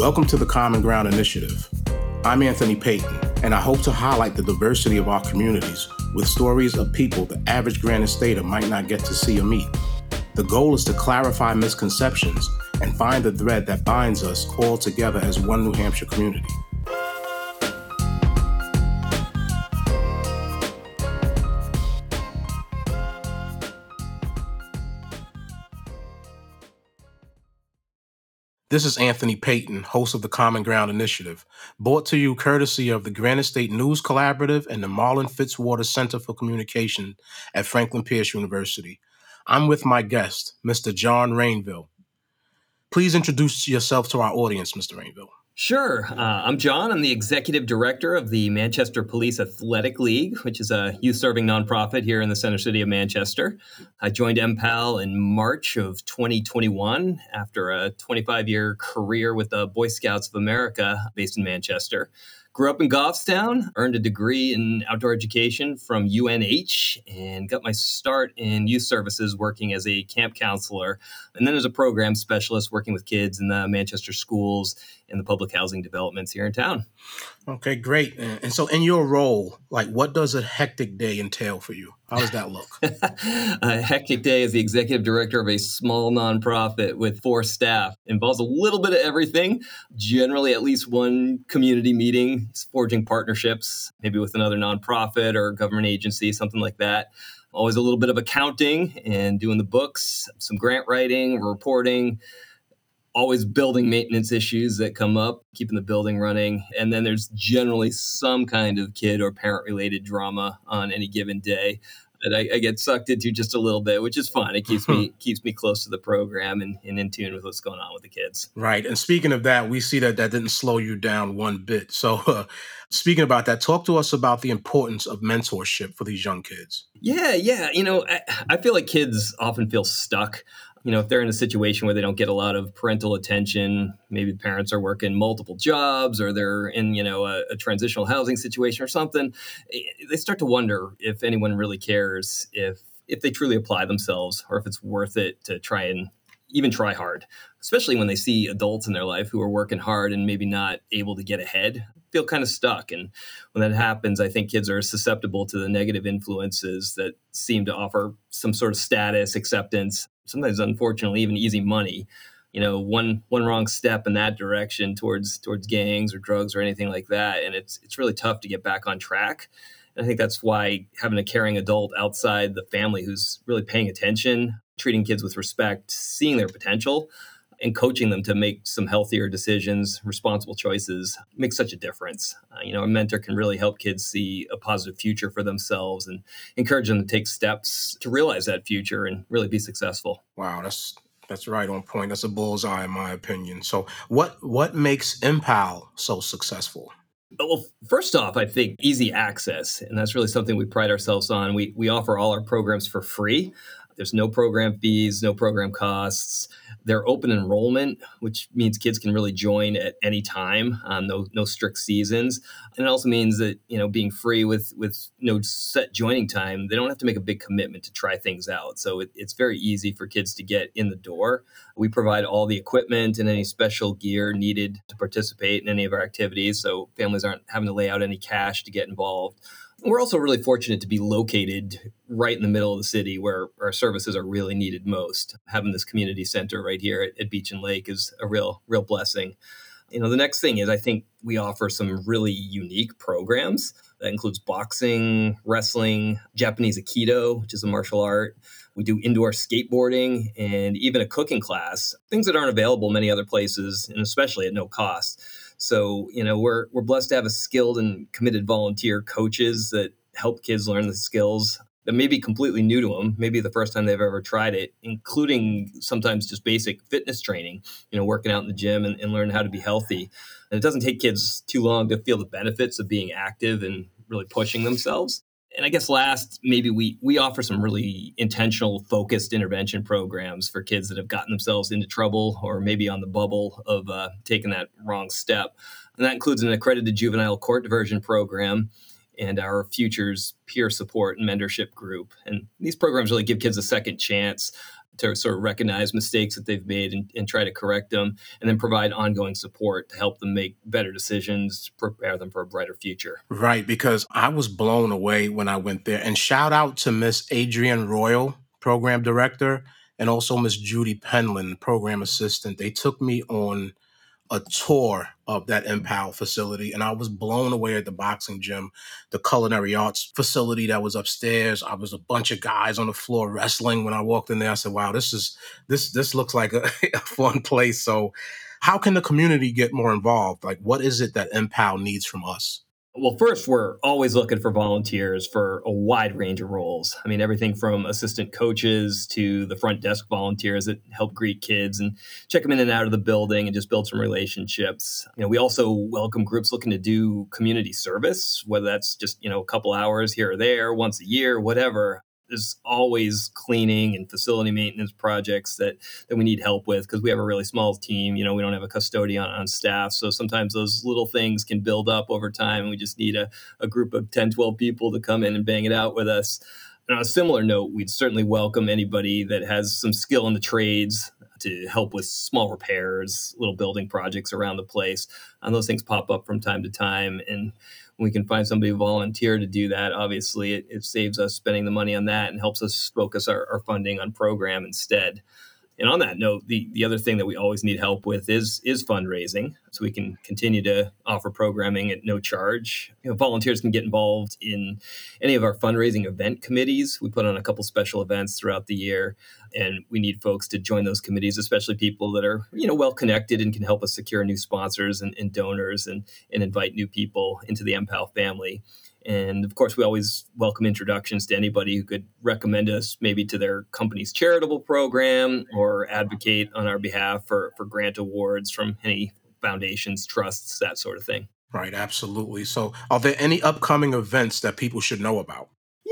Welcome to the Common Ground Initiative. I'm Anthony Payton, and I hope to highlight the diversity of our communities with stories of people the average Granite Stater might not get to see or meet. The goal is to clarify misconceptions and find the thread that binds us all together as one New Hampshire community. This is Anthony Payton, host of the Common Ground Initiative, brought to you courtesy of the Granite State News Collaborative and the Marlin Fitzwater Center for Communication at Franklin Pierce University. I'm with my guest, Mr. John Rainville. Please introduce yourself to our audience, Mr. Rainville. Sure. Uh, I'm John. I'm the executive director of the Manchester Police Athletic League, which is a youth serving nonprofit here in the center city of Manchester. I joined MPAL in March of 2021 after a 25 year career with the Boy Scouts of America based in Manchester. Grew up in Goffstown, earned a degree in outdoor education from UNH, and got my start in youth services working as a camp counselor, and then as a program specialist working with kids in the Manchester schools and the public housing developments here in town. Okay, great. And so, in your role, like, what does a hectic day entail for you? How does that look? Uh, a hectic day as the executive director of a small nonprofit with four staff involves a little bit of everything. Generally, at least one community meeting, forging partnerships, maybe with another nonprofit or government agency, something like that always a little bit of accounting and doing the books, some grant writing, reporting, always building maintenance issues that come up, keeping the building running. And then there's generally some kind of kid or parent related drama on any given day that I, I, get sucked into just a little bit, which is fun. It keeps me keeps me close to the program and, and, in tune with what's going on with the kids. Right. And speaking of that, we see that that didn't slow you down one bit. So, uh, speaking about that, talk to us about the importance of mentorship for these young kids. Yeah, yeah. You know, I, I feel like kids often feel stuck you know, if they're in a situation where they don't get a lot of parental attention, maybe parents are working multiple jobs or they're in, you know, a, a, transitional housing situation or something, eh, they start to wonder if anyone really cares if if they truly apply themselves or if it's worth it to try and even try hard, especially when they see adults in their life who are working hard and maybe not able to get ahead, feel kind of stuck. And when that happens, I think kids are susceptible to the negative influences that seem to offer some sort of status, acceptance, sometimes unfortunately even easy money you know one one wrong step in that direction towards towards gangs or drugs or anything like that. And it's it's really tough to get back on track. And i think that's why having a caring adult outside the family who's really paying attention treating kids with respect seeing their potential and coaching them to make some healthier decisions, responsible choices makes such a difference. Uh, you know, a mentor can really help kids see a positive future for themselves and encourage them to take steps to realize that future and really be successful. Wow, that's that's right on point. That's a bullseye in my opinion. So, what what makes MPAL so successful? Well, first off, I think easy access, and that's really something we pride ourselves on. We we offer all our programs for free. There's no program fees, no program costs. They're open enrollment, which means kids can really join at any time. Um, no no strict seasons, and it also means that you know being free with with no set joining time, they don't have to make a big commitment to try things out. So it, it's very easy for kids to get in the door. We provide all the equipment and any special gear needed to participate in any of our activities, so families aren't having to lay out any cash to get involved. We're also really fortunate to be located right in the middle of the city where our services are really needed most. Having this community center right here at, at Beech and Lake is a real, real blessing. You know, the next thing is I think we offer some really unique programs that includes boxing, wrestling, Japanese Aikido, which is a martial art. We do indoor skateboarding and even a cooking class, things that aren't available many other places, and especially at no cost. So, you know, we're we're blessed to have a skilled and committed volunteer coaches that help kids learn the skills that may be completely new to them, maybe the first time they've ever tried it, including sometimes just basic fitness training, you know, working out in the gym and, and learn how to be healthy. And it doesn't take kids too long to feel the benefits of being active and really pushing themselves and I guess last, maybe we we offer some really intentional, focused intervention programs for kids that have gotten themselves into trouble or maybe on the bubble of uh, taking that wrong step. And that includes an accredited juvenile court diversion program and our Futures peer support and mentorship group. And these programs really give kids a second chance to sort of recognize mistakes that they've made and, and try to correct them, and then provide ongoing support to help them make better decisions, prepare them for a brighter future. Right, because I was blown away when I went there. And shout out to Miss Adrienne Royal, program director, and also Miss Judy Penland, program assistant. They took me on a tour of that MPAL facility, and I was blown away at the boxing gym, the culinary arts facility that was upstairs. I was a bunch of guys on the floor wrestling when I walked in there. I said, "Wow, this is this this looks like a, a fun place." So, how can the community get more involved? Like, what is it that MPAL needs from us? Well, first, we're always looking for volunteers for a wide range of roles. I mean, everything from assistant coaches to the front desk volunteers that help greet kids and check them in and out of the building and just build some relationships. You know, we also welcome groups looking to do community service, whether that's just, you know, a couple hours here or there, once a year, whatever there's always cleaning and facility maintenance projects that that we need help with because we have a really small team you know we don't have a custodian on, on staff. So sometimes those little things can build up over time and we just need a, a group of 10 12 people to come in and bang it out with us. And on a similar note we'd certainly welcome anybody that has some skill in the trades to help with small repairs little building projects around the place. And those things pop up from time to time and we can find somebody volunteer to do that, obviously it, it, saves us spending the money on that and helps us focus our, our funding on program instead. And on that note, the, the other thing that we always need help with is is fundraising, so we can continue to offer programming at no charge. You know, volunteers can get involved in any of our fundraising event committees. We put on a couple special events throughout the year, and we need folks to join those committees, especially people that are you know well connected and can help us secure new sponsors and, and donors and and invite new people into the MPAL family. And of course, we always welcome introductions to anybody who could recommend us maybe to their company's charitable program or advocate on our behalf for, for grant awards from any foundations, trusts, that sort of thing. Right, absolutely. So, are there any upcoming events that people should know about?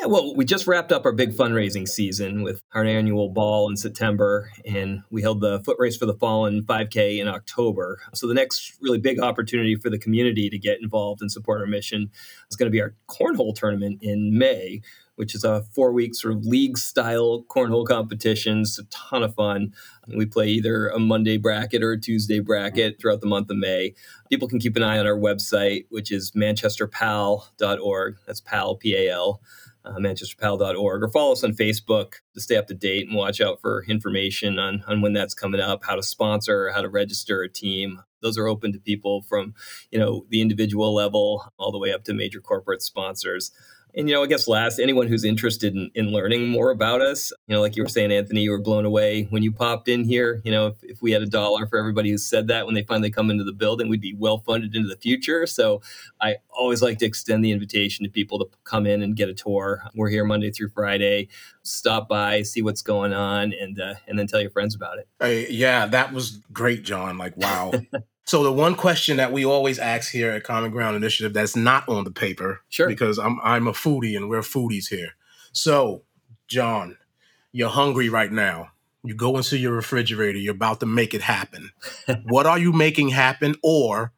Yeah, well, we just wrapped up our big fundraising season with our annual ball in September, and we held the Foot Race for the Fallen 5K in October. So, the next really big opportunity for the community to get involved and support our mission is going to be our cornhole tournament in May, which is a four week sort of league style cornhole competition. It's a ton of fun. We play either a Monday bracket or a Tuesday bracket throughout the month of May. People can keep an eye on our website, which is manchesterpal.org. That's PAL, P A L uh, manchesterpal.org, or follow us on Facebook to stay up to date and watch out for information on, on when that's coming up, how to sponsor, how to register a team. Those are open to people from, you know, the individual level all the way up to major corporate sponsors. And, you know, I guess last, anyone who's interested in, in learning more about us, you know, like you were saying, Anthony, you were blown away when you popped in here. You know, if, if we had a dollar for everybody who said that when they finally come into the building, we'd be well funded into the future. So I always like to extend the invitation to people to come in and get a tour. We're here Monday through Friday. Stop by, see what's going on, and uh, and then tell your friends about it. Hey, yeah, that was great, John. Like, wow. So the one question that we always ask here at Common Ground Initiative that's not on the paper, sure, because I'm I'm a foodie and we're foodies here. So, John, you're hungry right now. You go into your refrigerator. You're about to make it happen. what are you making happen, or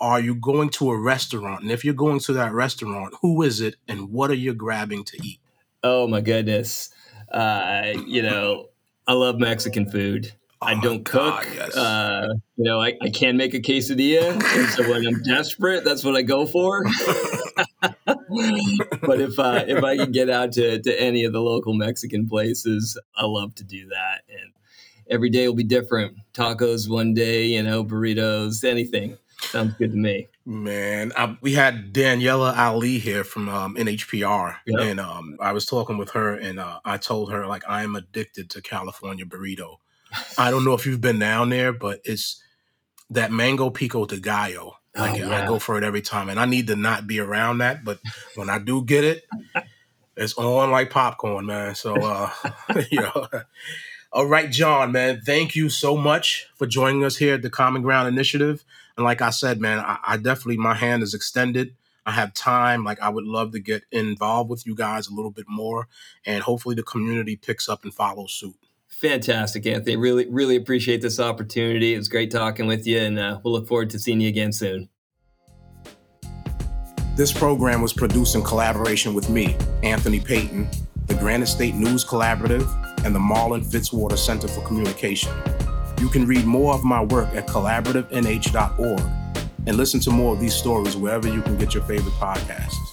are you going to a restaurant? And if you're going to that restaurant, who is it, and what are you grabbing to eat? Oh my goodness! Uh, you know, I love Mexican food. I oh don't cook. God, yes. uh, you know, I, I can make a quesadilla. and so when I'm desperate, that's what I go for. but if uh, if I can get out to, to any of the local Mexican places, I love to do that. And every day will be different. Tacos one day, you know, burritos, anything. Sounds good to me. Man, I, we had Daniela Allee here from um, NHPR, yep. and um, I was talking with her, and uh, I told her like I am addicted to California burrito. I don't know if you've been down there, but it's that mango pico de gallo. Like oh. I go for it every time, and I need to not be around that. But when I do get it, it's on like popcorn, man. So, uh, you know. All right, John, man, thank you so much for joining us here at the Common Ground Initiative. And like I said, man, I, I definitely my hand is extended. I have time. Like I would love to get involved with you guys a little bit more, and hopefully the community picks up and follows suit. Fantastic, Anthony. Really, really appreciate this opportunity. It was great talking with you, and uh, we'll look forward to seeing you again soon. This program was produced in collaboration with me, Anthony Payton, the Granite State News Collaborative, and the Marlin Fitzwater Center for Communication. You can read more of my work at collaborativenh.org and listen to more of these stories wherever you can get your favorite podcasts.